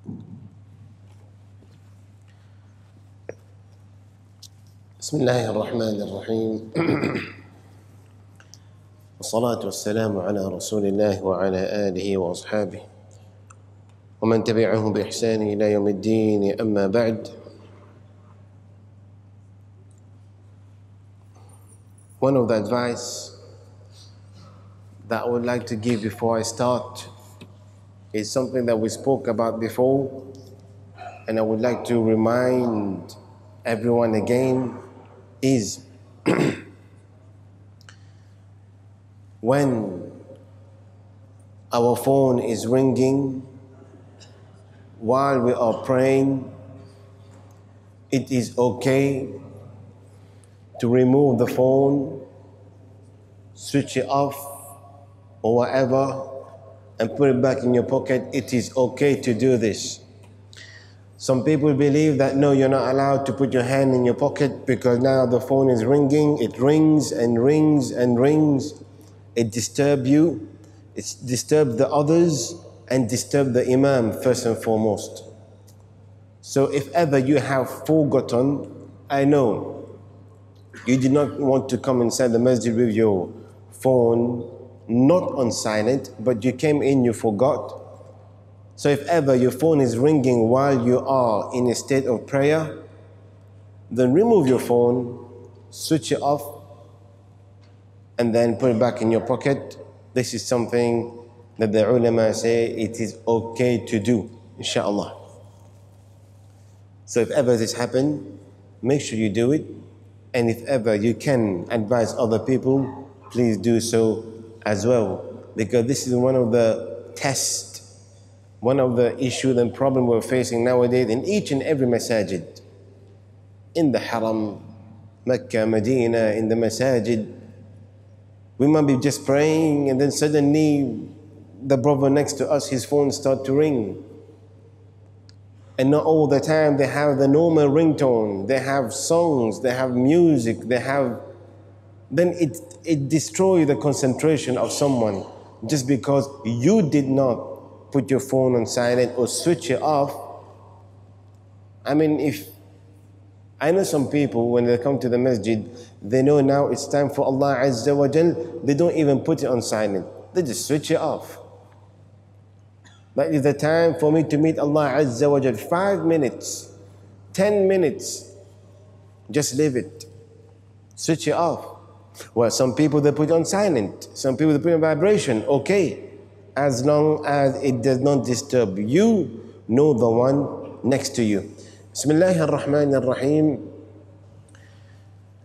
بسم الله الرحمن الرحيم. والصلاة والسلام على رسول الله وعلى آله وأصحابه. ومن تبعه بإحسان إلى يوم الدين أما بعد. One of the advice that I would like to give before I start is something that we spoke about before, and I would like to remind everyone again is when our phone is ringing while we are praying, it is okay to remove the phone, switch it off, or whatever, and put it back in your pocket. It is okay to do this. Some people believe that no, you're not allowed to put your hand in your pocket because now the phone is ringing, it rings and rings and rings. It disturbs you, it disturbs the others, and disturb the Imam first and foremost. So if ever you have forgotten, I know you did not want to come inside the masjid with your phone not on silent, but you came in, you forgot. So if ever your phone is ringing while you are in a state of prayer, then remove your phone, switch it off, and then put it back in your pocket. This is something that the ulama say it is okay to do, inshallah. So if ever this happen, make sure you do it. And if ever you can advise other people, please do so as well. Because this is one of the tests, one of the issues and problem we're facing nowadays in each and every masajid. In the haram, Mecca, Medina, in the masajid. We might be just praying and then suddenly the brother next to us, his phone start to ring. And not all the time they have the normal ringtone. They have songs, they have music, they have. Then it, it destroys the concentration of someone just because you did not put your phone on silent or switch it off. I mean, if I know some people when they come to the masjid, they know now it's time for Allah Azza wa Jal, they don't even put it on silent. They just switch it off. But it's the time for me to meet Allah Azza wa Jal. Five minutes, ten minutes, just leave it. Switch it off. Well, some people they put on silent. Some people they put on vibration. Okay, as long as it does not disturb you, nor the one next to you. Bismillah ar-Rahman ar-Rahim.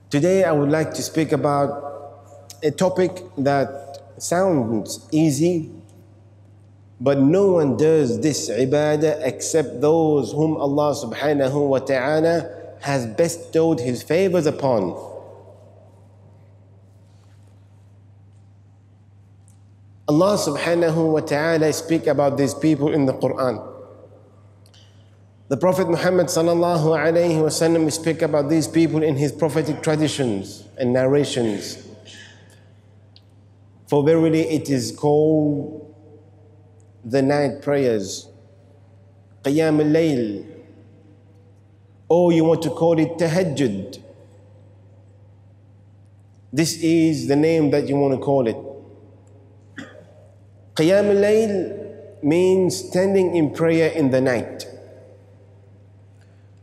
Today I would like to speak about a topic that sounds easy, but no one does this ibadah except those whom Allah subhanahu wa ta'ala has bestowed His favors upon. Allah subhanahu wa ta'ala speak about these people in the Quran. The Prophet Muhammad sallallahu alayhi wasallam speak about these people in his prophetic traditions and narrations. For verily it is called the night prayers, Qiyam al-Layl, or you want to call it Tahajjud. This is the name that you want to call it. Qiyam al-Layl means standing in prayer in the night,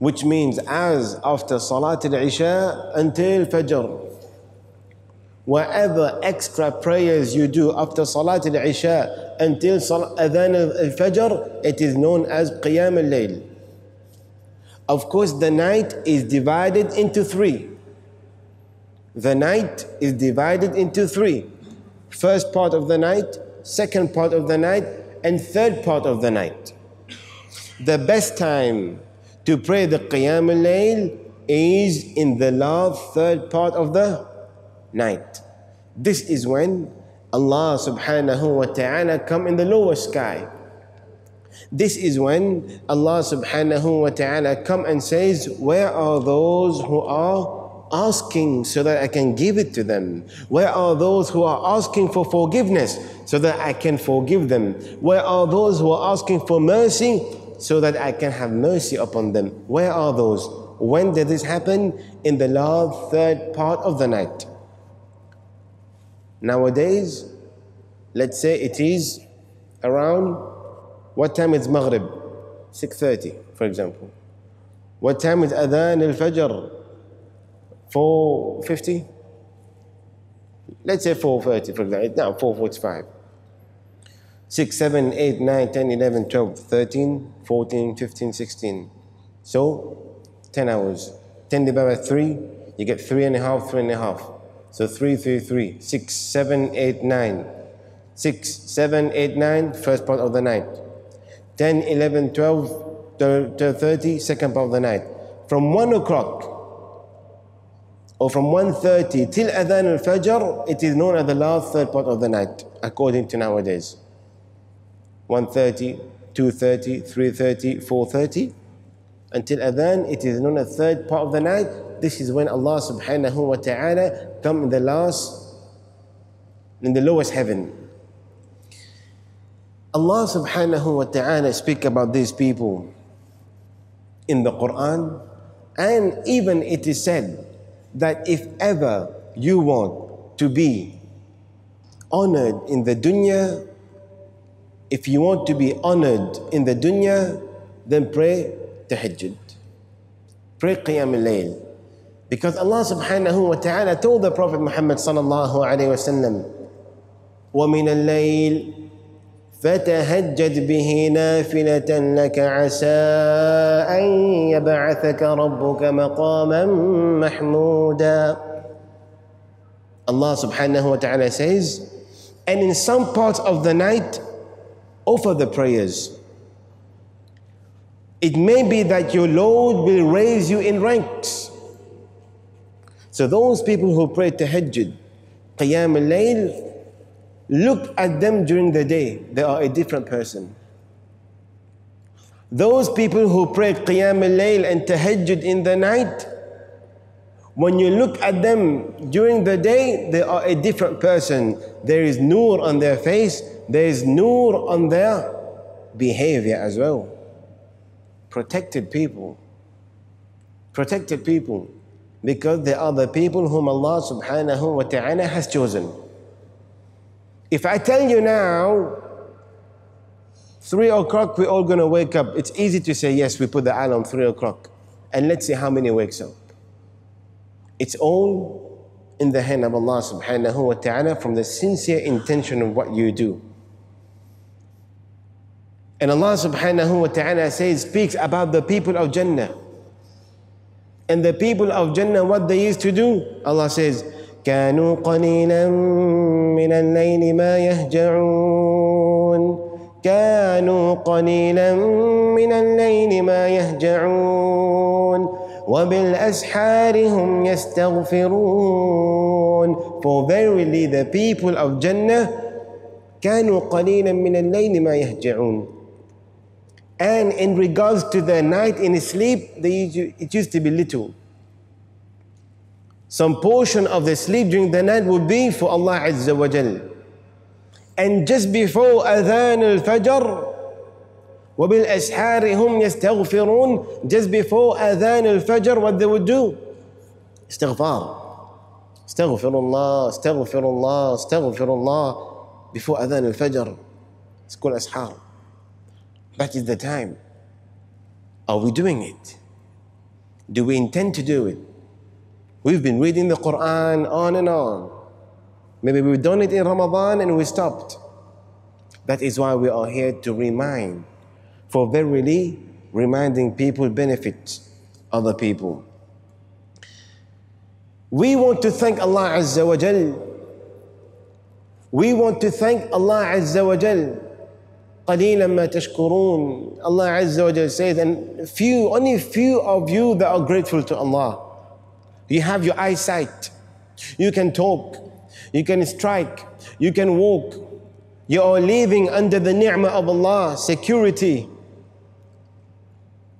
which means as after Salat al-Isha until Fajr. Whatever extra prayers you do after Salat al-Isha until Adhan al-Fajr, it is known as Qiyam al-Layl. Of course, the night is divided into three. The night is divided into three. First part of the night, second part of the night, and third part of the night. The best time to pray the Qiyam al-Layl is in the last third part of the night. This is when Allah subhanahu wa ta'ala come in the lower sky. This is when Allah subhanahu wa ta'ala come and says, Where are those who are asking so that I can give it to them? Where are those who are asking for forgiveness so that I can forgive them? Where are those who are asking for mercy so that I can have mercy upon them. Where are those? When did this happen? In the last third part of the night. Nowadays, let's say it is around what time is Maghrib? 6.30, for example. What time is Adhan al-Fajr? 4.50? Let's say 4.30, for example. Now 4.45. 6, 7, 8, 9, 10, 11, 12, 13, 14, 15, 16. So, 10 hours. 10 divided by 3, you get 3 and a half, 3 and a half. So 3, 3, 3, 6, 7, 8, 9. 6, 7, 8, 9, first part of the night. 10, 11, 12, 30, second part of the night. From 1 o'clock or from 1.30 till Adhan al-Fajr, it is known as the last third part of the night, according to nowadays. 1.30, 2.30, 3.30, 4.30. Until Adhan, it is known as third part of the night. This is when Allah subhanahu wa ta'ala come in the last, in the lowest heaven. Allah subhanahu wa ta'ala speak about these people in the Quran and even it is said that if ever you want to be honored in the dunya if you want to be honored in the dunya then pray tahajjud pray qiyam al-layl because Allah subhanahu wa ta'ala told the prophet Muhammad sallallahu alayhi wa sallam وَمِنَ اللَّيْلِ فتهجد به نافلة لك عسى أن يبعثك ربك مقاما محمودا Allah subhanahu wa ta'ala says, and in some parts of the night, offer the prayers. It may be that your Lord will raise you in ranks. So those people who pray tahajjud, qiyam al-layl, Look at them during the day, they are a different person. Those people who pray Qiyam al-Layl and Tahajjud in the night, when you look at them during the day, they are a different person. There is nur on their face, there is nur on their behavior as well. Protected people. Protected people. Because they are the people whom Allah subhanahu wa ta'ala has chosen. If I tell you now, three o'clock, we're all going to wake up. It's easy to say, yes, we put the alarm three o'clock. And let's see how many wakes up. It's all in the hand of Allah subhanahu wa ta'ala from the sincere intention of what you do. And Allah subhanahu wa ta'ala says, speaks about the people of Jannah. And the people of Jannah, what they used to do, Allah says, كانوا قليلا من الليل ما يهجعون. كانوا قليلا من الليل ما يهجعون. وبالأسحار هم يستغفرون. For verily the people of Jannah كانوا قليلا من الليل ما يهجعون. And in regards to the night in sleep, they, it used to be little. some portion of the sleep during the night would be for Allah Azza wa Jal. And just before Adhan al-Fajr, وَبِالْأَسْحَارِ هُمْ يَسْتَغْفِرُونَ Just before Adhan al-Fajr, what they would do? Istighfar. Astaghfirullah, astaghfirullah, astaghfirullah. Before Adhan al-Fajr, it's called Ashar. That is the time. Are we doing it? Do we intend to do it? We've been reading the Quran on and on. Maybe we've done it in Ramadan and we stopped. That is why we are here to remind. For verily, reminding people benefits other people. We want to thank Allah Azza wa Jal. We want to thank Allah Azza wa Jal. قليلا ما تشكرون Allah Azza wa Jal says and few only few of you that are grateful to Allah you have your eyesight. You can talk. You can strike. You can walk. You are living under the ni'mah of Allah, security.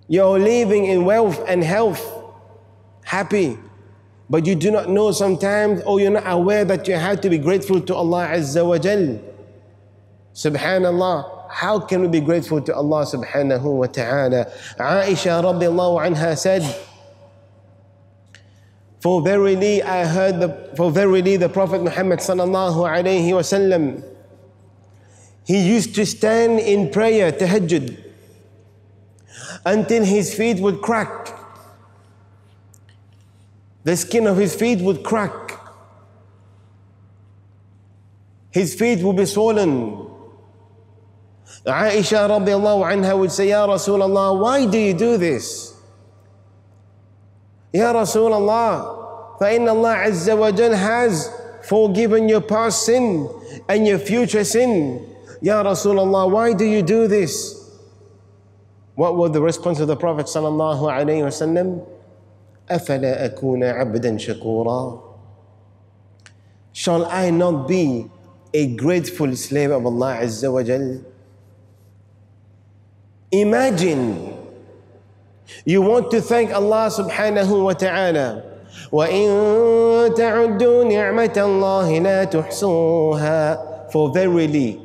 You are living in wealth and health, happy. But you do not know sometimes, or you're not aware that you have to be grateful to Allah Azza wa Jal. Subhanallah. how can we be grateful to Allah subhanahu wa ta'ala? Aisha radiallahu anha said, For verily I heard the for verily the Prophet Muhammad sallallahu alayhi wasallam he used to stand in prayer, tahajjud, until his feet would crack. The skin of his feet would crack. His feet would be swollen. Aisha radiallahu anha would say, Ya Rasulullah, why do you do this? Ya Rasulullah, فإن Allah Azza wa Jal has forgiven your past sin and your future sin. Ya Rasulullah, why do you do this? What was the response of the Prophet sallallahu alaihi wasallam? أفلا أكون عبدا شكورا Shall I not be a grateful slave of Allah Azza wa Jal? Imagine you want to thank Allah subhanahu wa ta'ala وَإِن تَعُدُّوا نِعْمَةَ اللَّهِ لَا تُحْصُوهَا For verily,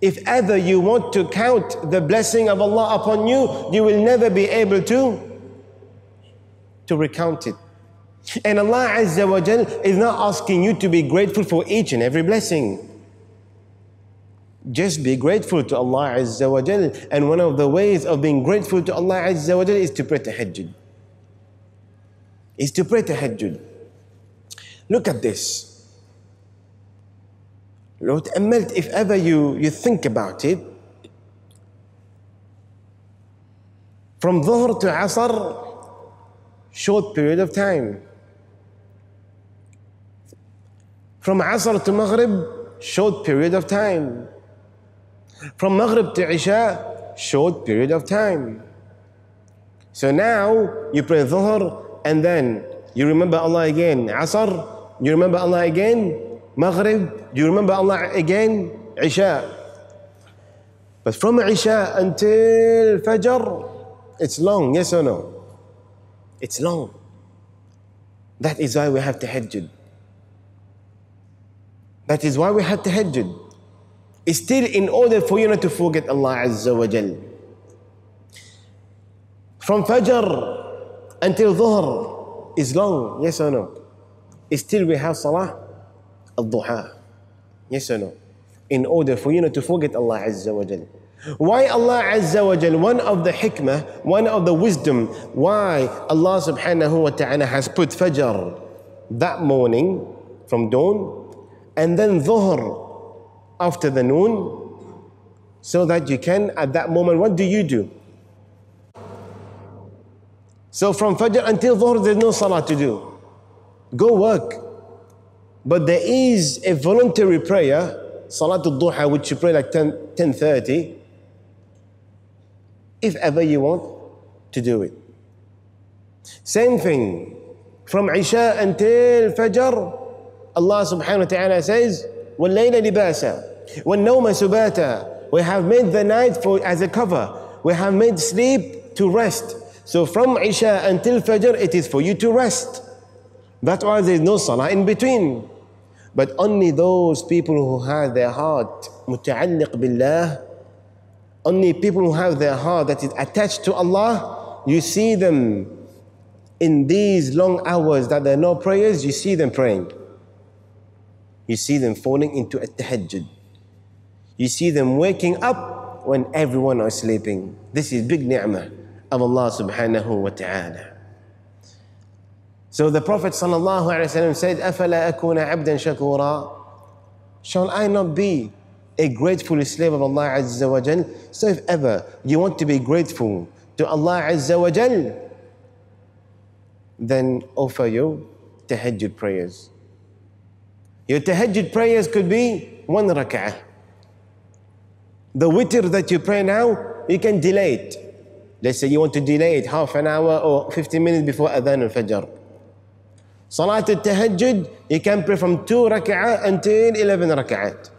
if ever you want to count the blessing of Allah upon you, you will never be able to, to recount it. And Allah Azza wa Jal is not asking you to be grateful for each and every blessing. Just be grateful to Allah Azza wa Jal. And one of the ways of being grateful to Allah Azza wa Jal is to pray tahajjud. Is to pray tahajjud. Look at this. Lord, Amelt, if ever you, you think about it, from Dhuhr to Asr, short period of time. From Asr to Maghrib, short period of time from Maghrib to Isha short period of time so now you pray Dhuhr and then you remember Allah again Asr you remember Allah again Maghrib, you remember Allah again? Isha. But from Isha until Fajr, it's long, yes or no? It's long. That is why we have to tahajjud. That is why we have tahajjud. It's still in order for you not to forget Allah Azza wa Jal. From Fajr until Dhuhr is long, yes or no? Still we have Salah al-duha. Yes or no? In order for you not to forget Allah Azza wa Jal. Why Allah Azza wa Jal? One of the hikmah, one of the wisdom, why Allah subhanahu wa ta'ala has put Fajr that morning from dawn and then Dhuhr after the noon so that you can at that moment, what do you do? So from Fajr until Dhuhr there's no Salah to do. Go work. But there is a voluntary prayer, Salatul Duha, which you pray like 10, 10.30, if ever you want to do it. Same thing, from Isha until Fajr, Allah subhanahu wa ta'ala says, وَاللَّيْلَ لِبَاسًا وَالنَّوْمَ سُبَاتًا We have made the night for, as a cover. We have made sleep to rest. So from Isha until Fajr, it is for you to rest. That's why there is no salah in between. But only those people who have their heart متعلق بالله, only people who have their heart that is attached to Allah, you see them in these long hours that there are no prayers, you see them praying. You see them falling into a tahajjud. You see them waking up when everyone is sleeping. This is big ni'mah of Allah subhanahu wa ta'ala. So the Prophet ﷺ said, أَفَلَا أَكُونَ عَبْدًا شَكُورًا Shall I not be a grateful slave of Allah Azza wa Jal? So if ever you want to be grateful to Allah Azza wa Jal, then offer your tahajjud prayers. Your tahajjud prayers could be one rak'ah. The witr that you pray now, you can delay it. Let's say you want to delay it half an hour or 15 minutes before adhan al-fajr. Salat al-tahajjud, you can pray from 2 rak'ah until 11 rak'at.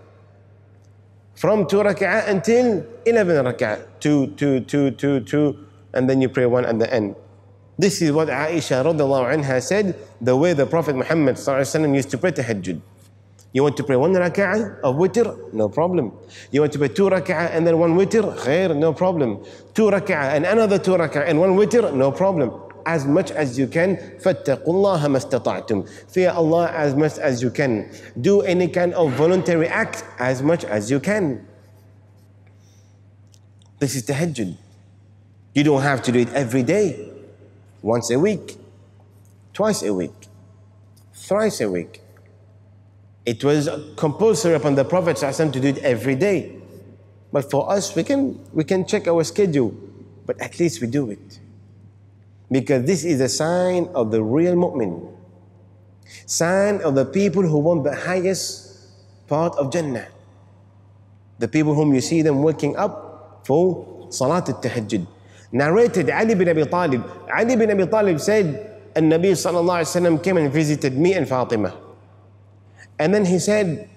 From 2 rak'ah until 11 rak'ah. 2, 2, 2, 2, 2, and then you pray one at the end. This is what Aisha radiallahu anha said, the way the Prophet Muhammad used to pray tahajjud. You want to pray one rak'ah of witr? No problem. You want to pray two rak'ah and then one witr? Khair, no problem. Two rak'ah and another two rak'ah and one witr? No problem. As much as you can. فَاتَّقُوا اللَّهَ مَا اسْتَطَعْتُمْ Fear Allah as much as you can. Do any kind of voluntary act as much as you can. This is tahajjud. You don't have to do it every day. Once a week. Twice a week. Thrice a week. it was compulsory upon the Prophet to do it every day. But for us, we can, we can check our schedule, but at least we do it. Because this is a sign of the real mu'min. Sign of the people who want the highest part of Jannah. The people whom you see them waking up for Salat al-Tahajjud. Narrated Ali bin Abi Talib. Ali bin Abi Talib said, and Nabi sallallahu alayhi wa sallam came and visited me and Fatima. And then he said,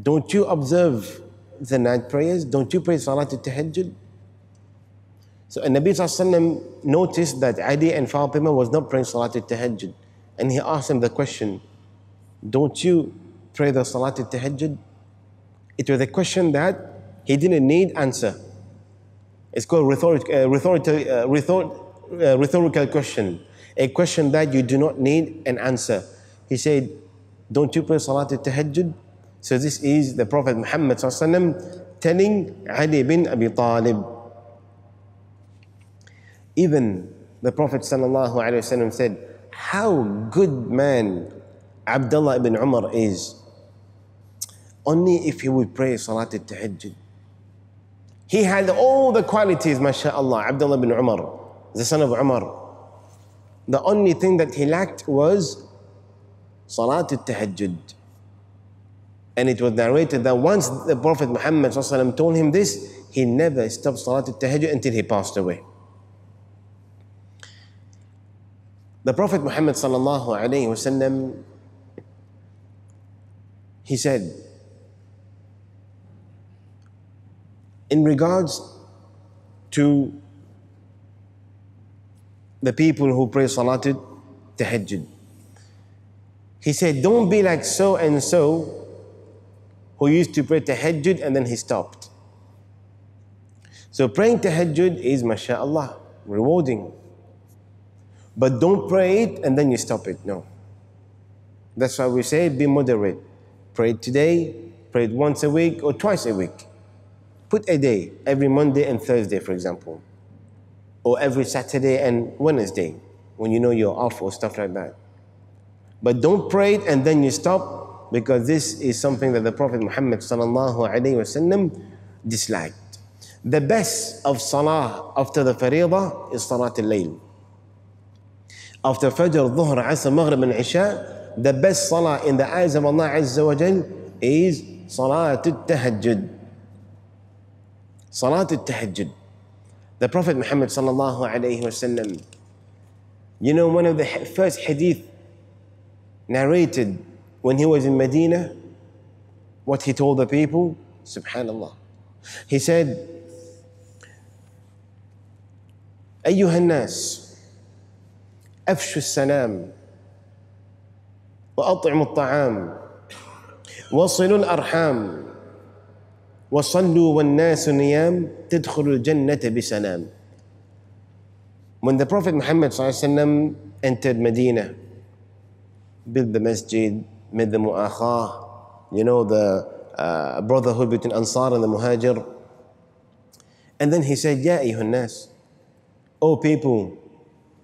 Don't you observe the night prayers? Don't you pray Salat al-Tahajjud? So and Nabi Sallallahu noticed that Ali and Fatima was not praying Salat al-Tahajjud. And he asked him the question, Don't you pray the Salat al-Tahajjud? It was a question that he didn't need answer. It's called rhetorical, uh, rhetorical, uh, uh, rhetorical question. A question that you do not need an answer. He said, Don't you pray Salat al-Tahajjud? So this is the Prophet Muhammad telling Ali bin Abi Talib. Even the Prophet said, How good man Abdullah ibn Umar is. Only if he would pray Salat al-Tahajjud. He had all the qualities, mashallah, Abdullah ibn Umar, the son of Umar. The only thing that he lacked was Salat al-Tahajjud. And it was narrated that once the Prophet Muhammad told him this, he never stopped Salat al-Tahajjud until he passed away. The Prophet Muhammad sallallahu he said, in regards to the people who pray Salat al-Tahajjud, he said, Don't be like so and so who used to pray tahajjud and then he stopped. So praying tahajjud is mashallah, rewarding. But don't pray it and then you stop it. No. That's why we say be moderate. Pray it today, pray it once a week or twice a week. Put a day, every Monday and Thursday, for example. Or every Saturday and Wednesday, when you know you're off or stuff like that. But don't pray it and then you stop because this is something that the Prophet Muhammad disliked. The best of salah after the faridah is salat al-layl. After Fajr, Dhuhr, Asr, Maghrib and Isha, the best salah in the eyes of Allah Azza wa Jal is salat al-tahajjud. Salat al-tahajjud. The Prophet Muhammad sallallahu alayhi wasallam, you know one of the first hadith narrated when he was in Medina what he told the people. Subhanallah. He said, أيها الناس أفشوا السلام وأطعموا الطعام وصلوا الأرحام وصلوا والناس نيام تدخلوا الجنة بسلام When the Prophet Muhammad وسلم entered Medina, build the masjid, made the mu'akhah, you know, the uh, brotherhood between Ansar and the Muhajir. And then he said, Ya ayyuhan nas, O people,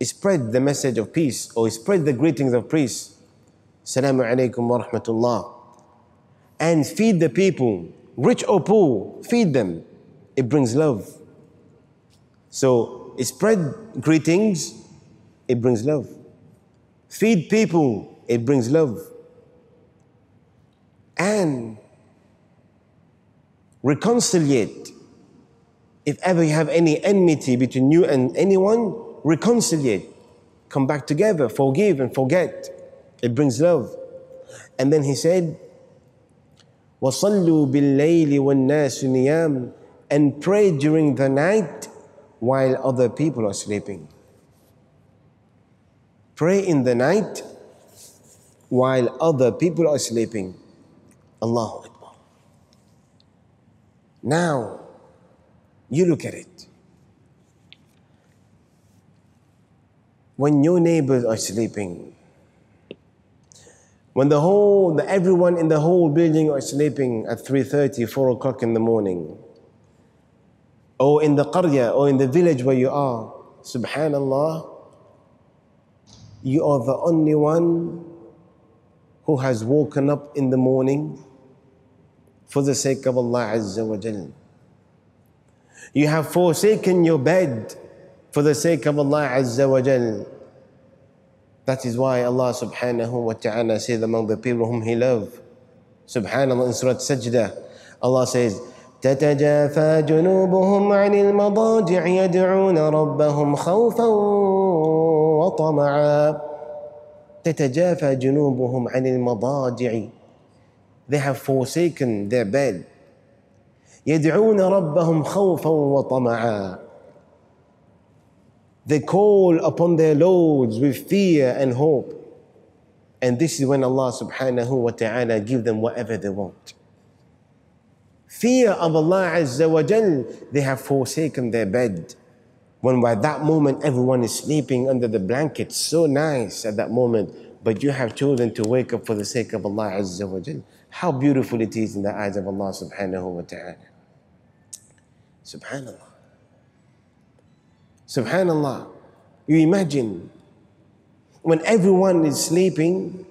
spread the message of peace or spread the greetings of peace. Assalamu alaikum wa rahmatullah. And feed the people, rich or poor, feed them. It brings love. So spread greetings, it brings love. Feed people, it brings love. And reconciliate. If ever you have any enmity between you and anyone, reconciliate. Come back together, forgive and forget. It brings love. And then he said, وَصَلُّوا بِاللَّيْلِ وَالنَّاسُ نِيَامٌ And pray during the night while other people are sleeping. Pray in the night while other people are sleeping. Allahu Akbar. Now, you look at it. When your neighbors are sleeping, when the whole, the, everyone in the whole building are sleeping at 3.30, 4 o'clock in the morning, or in the qarya, or in the village where you are, subhanallah, you are the only one who has woken up in the morning for the sake of Allah Azza wa Jal. You have forsaken your bed for the sake of Allah Azza wa Jal. That is why Allah subhanahu wa ta'ala says among the people whom He loves, subhanallah in Surah Sajdah, Allah says, تتجافى جنوبهم عن المضاجع يدعون ربهم خوفا وطمعا تتجافى جنوبهم عن المضاجع They have forsaken their bed يدعون ربهم خوفا وطمعا They call upon their lords with fear and hope. And this is when Allah subhanahu wa ta'ala give them whatever they want. Fear of Allah Azza wa Jal, they have forsaken their bed. When by that moment everyone is sleeping under the blanket, so nice at that moment, but you have chosen to wake up for the sake of Allah Azza wa Jal. How beautiful it is in the eyes of Allah subhanahu wa ta'ala. Subhanallah. Subhanallah. You imagine when everyone is sleeping,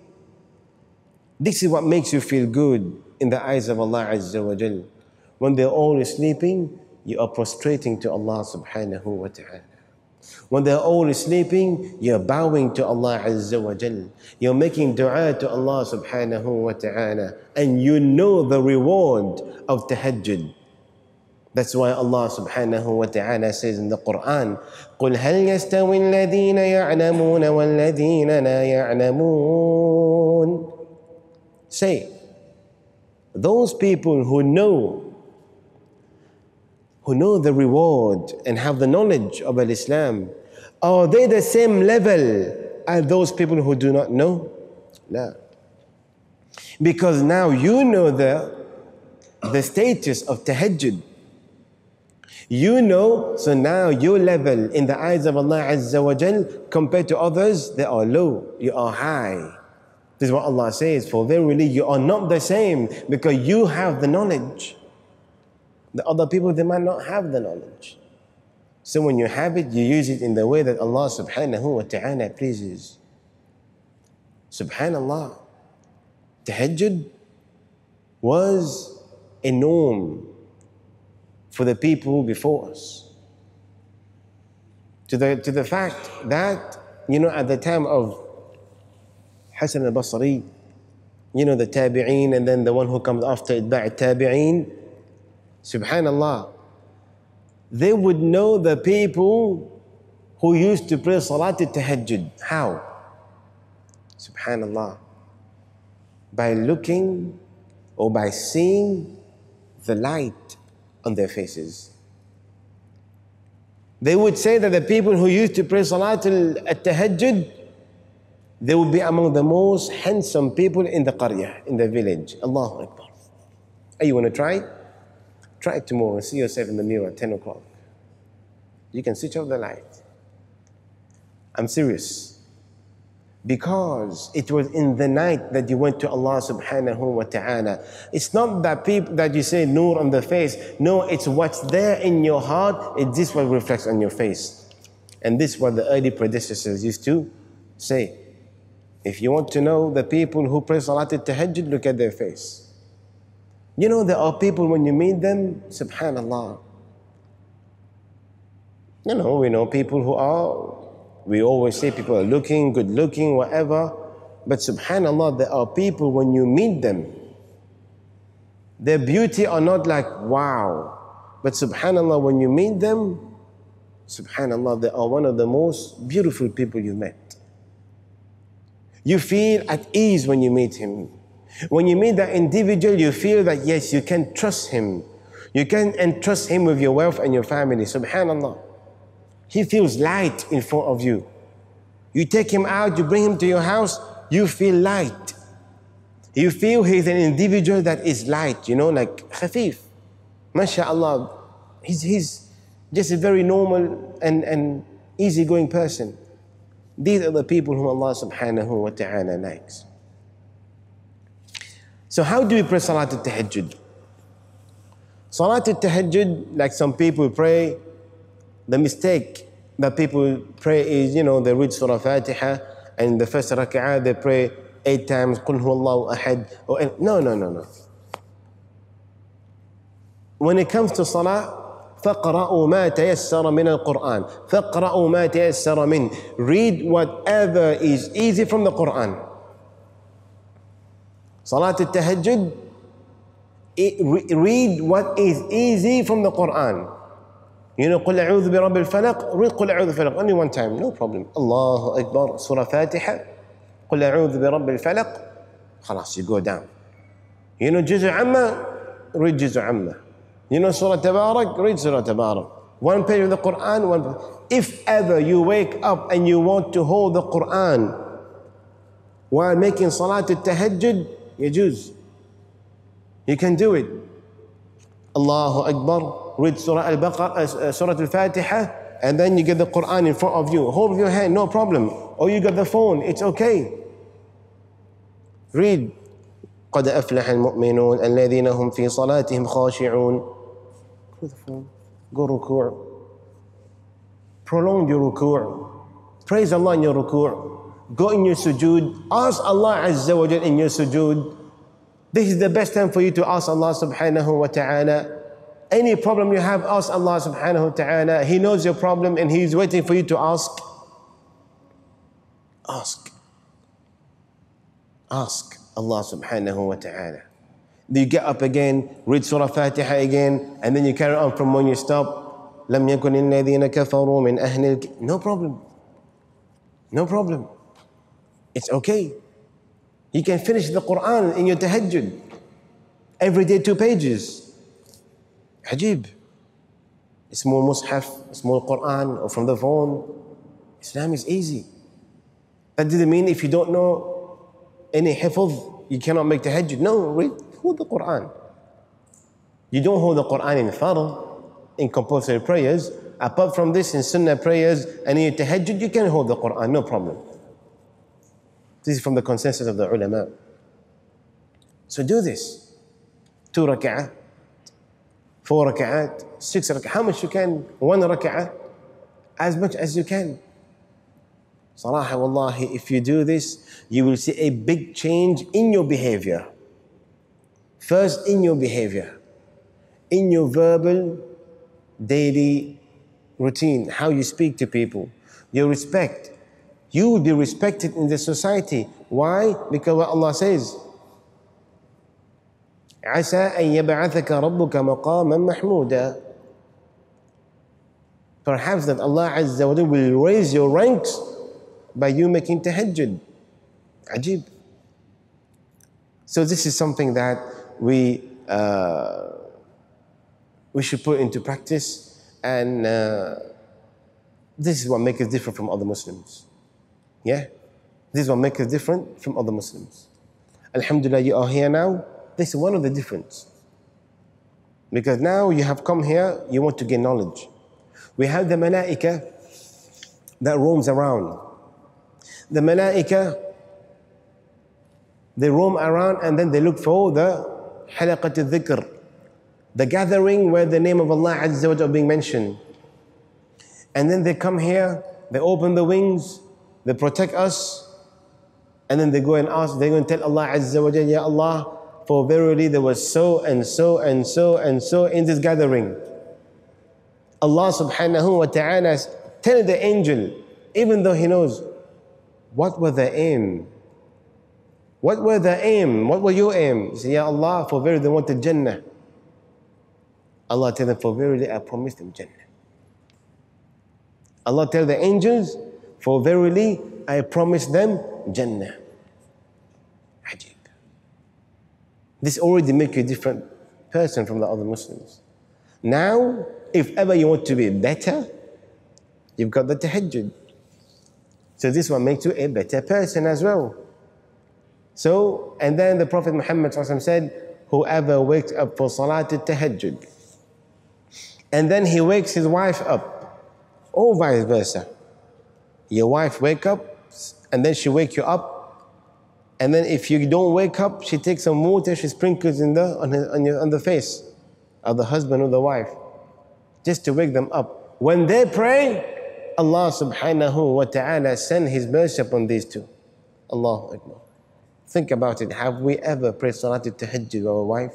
this is what makes you feel good in the eyes of Allah Azza wa Jal. When they're all sleeping, you are prostrating to Allah subhanahu wa ta'ala. When they're all sleeping, you're bowing to Allah Azza wa Jal. You're making dua to Allah subhanahu wa ta'ala. And you know the reward of tahajjud. That's why Allah subhanahu wa ta'ala says in the Quran, قُلْ هَلْ يَسْتَوِي الَّذِينَ يَعْلَمُونَ وَالَّذِينَ لَا يَعْلَمُونَ Say, those people who know, who know the reward and have the knowledge of Al Islam, are they the same level as those people who do not know? No. Because now you know the, the status of tahajjud. You know, so now your level in the eyes of Allah Azza wa Jal compared to others, they are low, you are high. This is what Allah says, for verily you are not the same because you have the knowledge. The other people, they might not have the knowledge. So when you have it, you use it in the way that Allah subhanahu wa ta'ala pleases. Subhanallah. Tahajjud was a norm for the people before us. To the, to the fact that, you know, at the time of Hassan al Basri, you know, the tabi'een, and then the one who comes after Itba' tabi'een, subhanallah, they would know the people who used to pray Salat al-Tahajjud. How? Subhanallah. By looking or by seeing the light on their faces. They would say that the people who used to pray Salat al-Tahajjud, they would be among the most handsome people in the qaryah, in the village. Allahu Akbar. You want to try? Try it tomorrow and see yourself in the mirror at 10 o'clock. You can switch off the light. I'm serious because it was in the night that you went to Allah subhanahu wa ta'ala. It's not that people that you say nur on the face. No, it's what's there in your heart. It's this what reflects on your face. And this is what the early predecessors used to say. If you want to know the people who pray Salat al-Tahajjud, look at their face. You know, there are people when you meet them, subhanallah. You know, we know people who are we always say people are looking, good looking, whatever. But subhanAllah, there are people when you meet them, their beauty are not like wow. But subhanAllah, when you meet them, subhanAllah, they are one of the most beautiful people you met. You feel at ease when you meet him. When you meet that individual, you feel that yes, you can trust him. You can entrust him with your wealth and your family. Subhanallah. He feels light in front of you. You take him out, you bring him to your house, you feel light. You feel he's an individual that is light, you know, like khafif. MashaAllah. He's, he's just a very normal and, and easygoing person. These are the people whom Allah subhanahu wa ta'ala likes. So how do we pray Salat al-Tahajjud? Salat al-Tahajjud, like some people pray, the mistake that people pray is, you know, they read Surah Fatiha and the first rak'ah they pray eight times, Qul huwallahu ahad. No, no, no, no. When it comes to Salah, فَقْرَأُوا مَا تَيَسَّرَ مِنَ الْقُرْآنِ فَقْرَأُوا مَا تَيَسَّرَ مِنْ Read whatever is easy from the Quran. Salat al-Tahajjud, read what is easy from the Quran. You know, قل أعوذ برب الفلق, read قل أعوذ بالفلق only one time, no problem. الله أكبر, Surah Fatiha, قل أعوذ برب الفلق, خلاص, you go down. You know, جزء عامة, read جزء عامة. You know Surah Tabarak? Read Surah Tabarak. One page of the Quran, one If ever you wake up and you want to hold the Quran while making Salat al-Tahajjud, يجوز. You can do it. Allahu Akbar. Read Surah Al-Baqarah, uh, Surah Al-Fatiha, and then you get the Quran in front of you. Hold with your hand, no problem. Or you got the phone, it's okay. Read. قد أفلح المؤمنون الذين هم في صلاتهم خاشعون Go the phone. Go ruku'. Prolong your ruku'. Praise Allah in your ruku'. Go in your sujood. Ask Allah Azza wa Jal in your sujood. This is the best time for you to ask Allah subhanahu wa ta'ala. Any problem you have, ask Allah subhanahu wa ta'ala. He knows your problem and He's waiting for you to ask. Ask. Ask Allah subhanahu wa ta'ala. You get up again, read Surah Fatiha again, and then you carry on from when you stop. لم يكن الذين كفروا من أهل No problem. No problem. It's okay. You can finish the Quran in your tahajjud. Every day, two pages. Hajib. Ajib. more mushaf, small Quran, or from the phone. Islam is easy. That doesn't mean if you don't know any hifz, you cannot make tahajjud. No, read hold the Quran. You don't hold the Quran in fard, in compulsory prayers. Apart from this, in sunnah prayers and in tahajjud, you can hold the Quran, no problem. This is from the consensus of the ulama. So do this. Two rak'ah, four rak'ah, six rak'ah, how much you can, one rak'ah, as much as you can. Salaha wallahi, if you do this, you will see a big change in your behavior. First, in your behavior, in your verbal, daily routine, how you speak to people, your respect. You will be respected in the society. Why? Because what Allah says, عسى أن يبعثك ربك مقاما محمودا Perhaps that Allah Azza wa will raise your ranks by you making tahajjud. Ajib. So this is something that we, uh, we should put into practice. And uh, this is what makes us different from other Muslims. Yeah? This will make us different from other Muslims. Alhamdulillah, you are here now. This is one of the difference. Because now you have come here, you want to gain knowledge. We have the malaika that roams around. The malaika, they roam around and then they look for the halaqat al-dhikr, the gathering where the name of Allah Azza wa being mentioned. And then they come here, they open the wings, they protect us, and then they go and ask, they go and tell Allah Azza wa Jalla, Ya Allah, for verily there was so and so and so and so in this gathering. Allah subhanahu wa ta'ala tell the angel, even though he knows what was the aim what were the aim? What were your aim? He said, Ya Allah, for verily they wanted Jannah. Allah tell them, for verily I promised them Jannah. Allah tell the angels, for verily I promised them Jannah. Ajib. This already makes you a different person from the other Muslims. Now, if ever you want to be better, you've got the tahajjud. So this one makes you a better person as well. So, and then the Prophet Muhammad said, Whoever wakes up for Salat al-Tahajjud, and then he wakes his wife up, or vice versa. Your wife wake up, and then she wake you up, and then if you don't wake up, she takes some water, she sprinkles in the on, his, on, your, on the face of the husband or the wife, just to wake them up. When they pray, Allah subhanahu wa ta'ala send His mercy upon these two. Allahu Akbar. Think about it. Have we ever prayed Salat al-Tahajjud with our wife?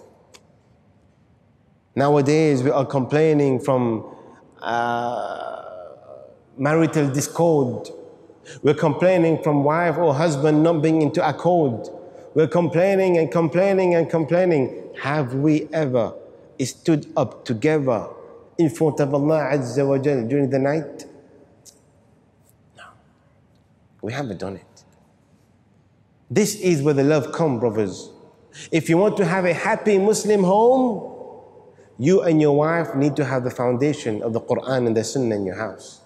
Nowadays, we are complaining from uh, marital discord. We're complaining from wife or husband not being into accord. We're complaining and complaining and complaining. Have we ever stood up together in front of Allah Azza wa Jal during the night? No. We haven't done it. This is where the love comes, brothers. If you want to have a happy Muslim home, you and your wife need to have the foundation of the Quran and the Sunnah in your house.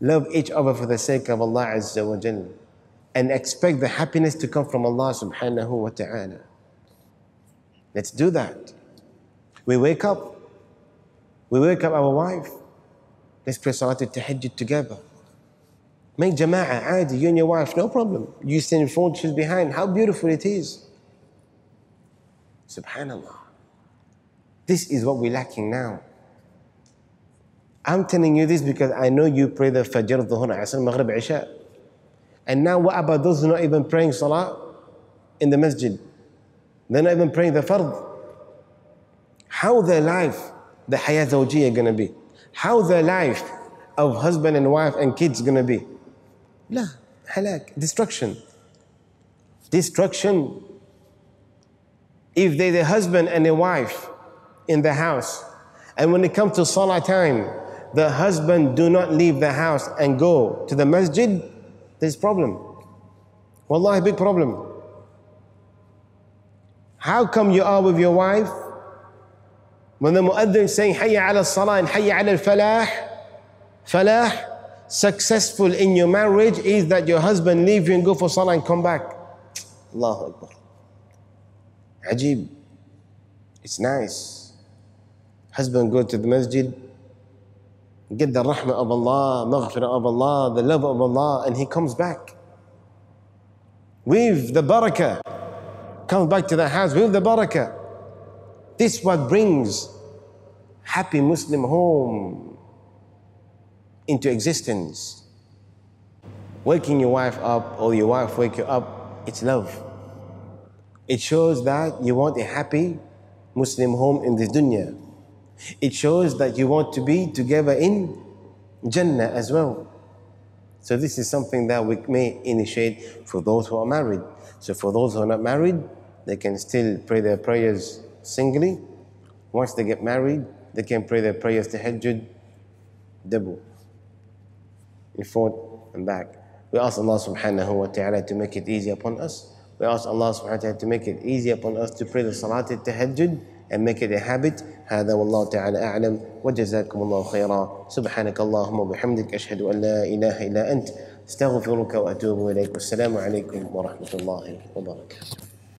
Love each other for the sake of Allah Azza wa Jal and expect the happiness to come from Allah subhanahu wa ta'ala. Let's do that. We wake up, we wake up our wife. Let's pray Salat al-Tahajjud together. Make jama'ah, adi, you and your wife, no problem. You stand in front, she's behind. How beautiful it is. Subhanallah. This is what we're lacking now. I'm telling you this because I know you pray the Fajr, the Dhuhr, the Asr, Maghrib, Isha. And now what about those who are not even praying Salah in the masjid? They're not even praying the Fard. How their life, the Hayat Zawjiyah gonna be? How their life of husband and wife and kids gonna be? La, halak, destruction. Destruction. If they the husband and a wife in the house, and when it comes to salah time, the husband do not leave the house and go to the masjid, there's problem. Wallahi, big problem. How come you are with your wife when the muaddin is saying hayya ala salah and hayya ala falah, falah, successful in your marriage is that your husband leave you and go for salah and come back. Allahu Akbar. Ajib. It's nice. Husband go to the masjid, get the rahmah of Allah, maghfirah of Allah, the love of Allah, and he comes back. With the barakah. Comes back to the house with the barakah. This what brings happy Muslim home into existence. Waking your wife up or your wife wake you up, it's love. It shows that you want a happy Muslim home in this dunya. It shows that you want to be together in Jannah as well. So this is something that we may initiate for those who are married. So for those who are not married, they can still pray their prayers singly. Once they get married, they can pray their prayers tahajjud double in front and back. We ask Allah subhanahu wa ta'ala to make it easy upon us. We ask Allah subhanahu wa ta'ala to make it easy upon us to pray the salat al-tahajjud and make it a habit. هذا والله تعالى أعلم. وجزاكم الله خيرا. سبحانك اللهم وبحمدك أشهد أن لا إله إلا أنت. أستغفرك وأتوب إليك. والسلام عليكم ورحمة الله وبركاته.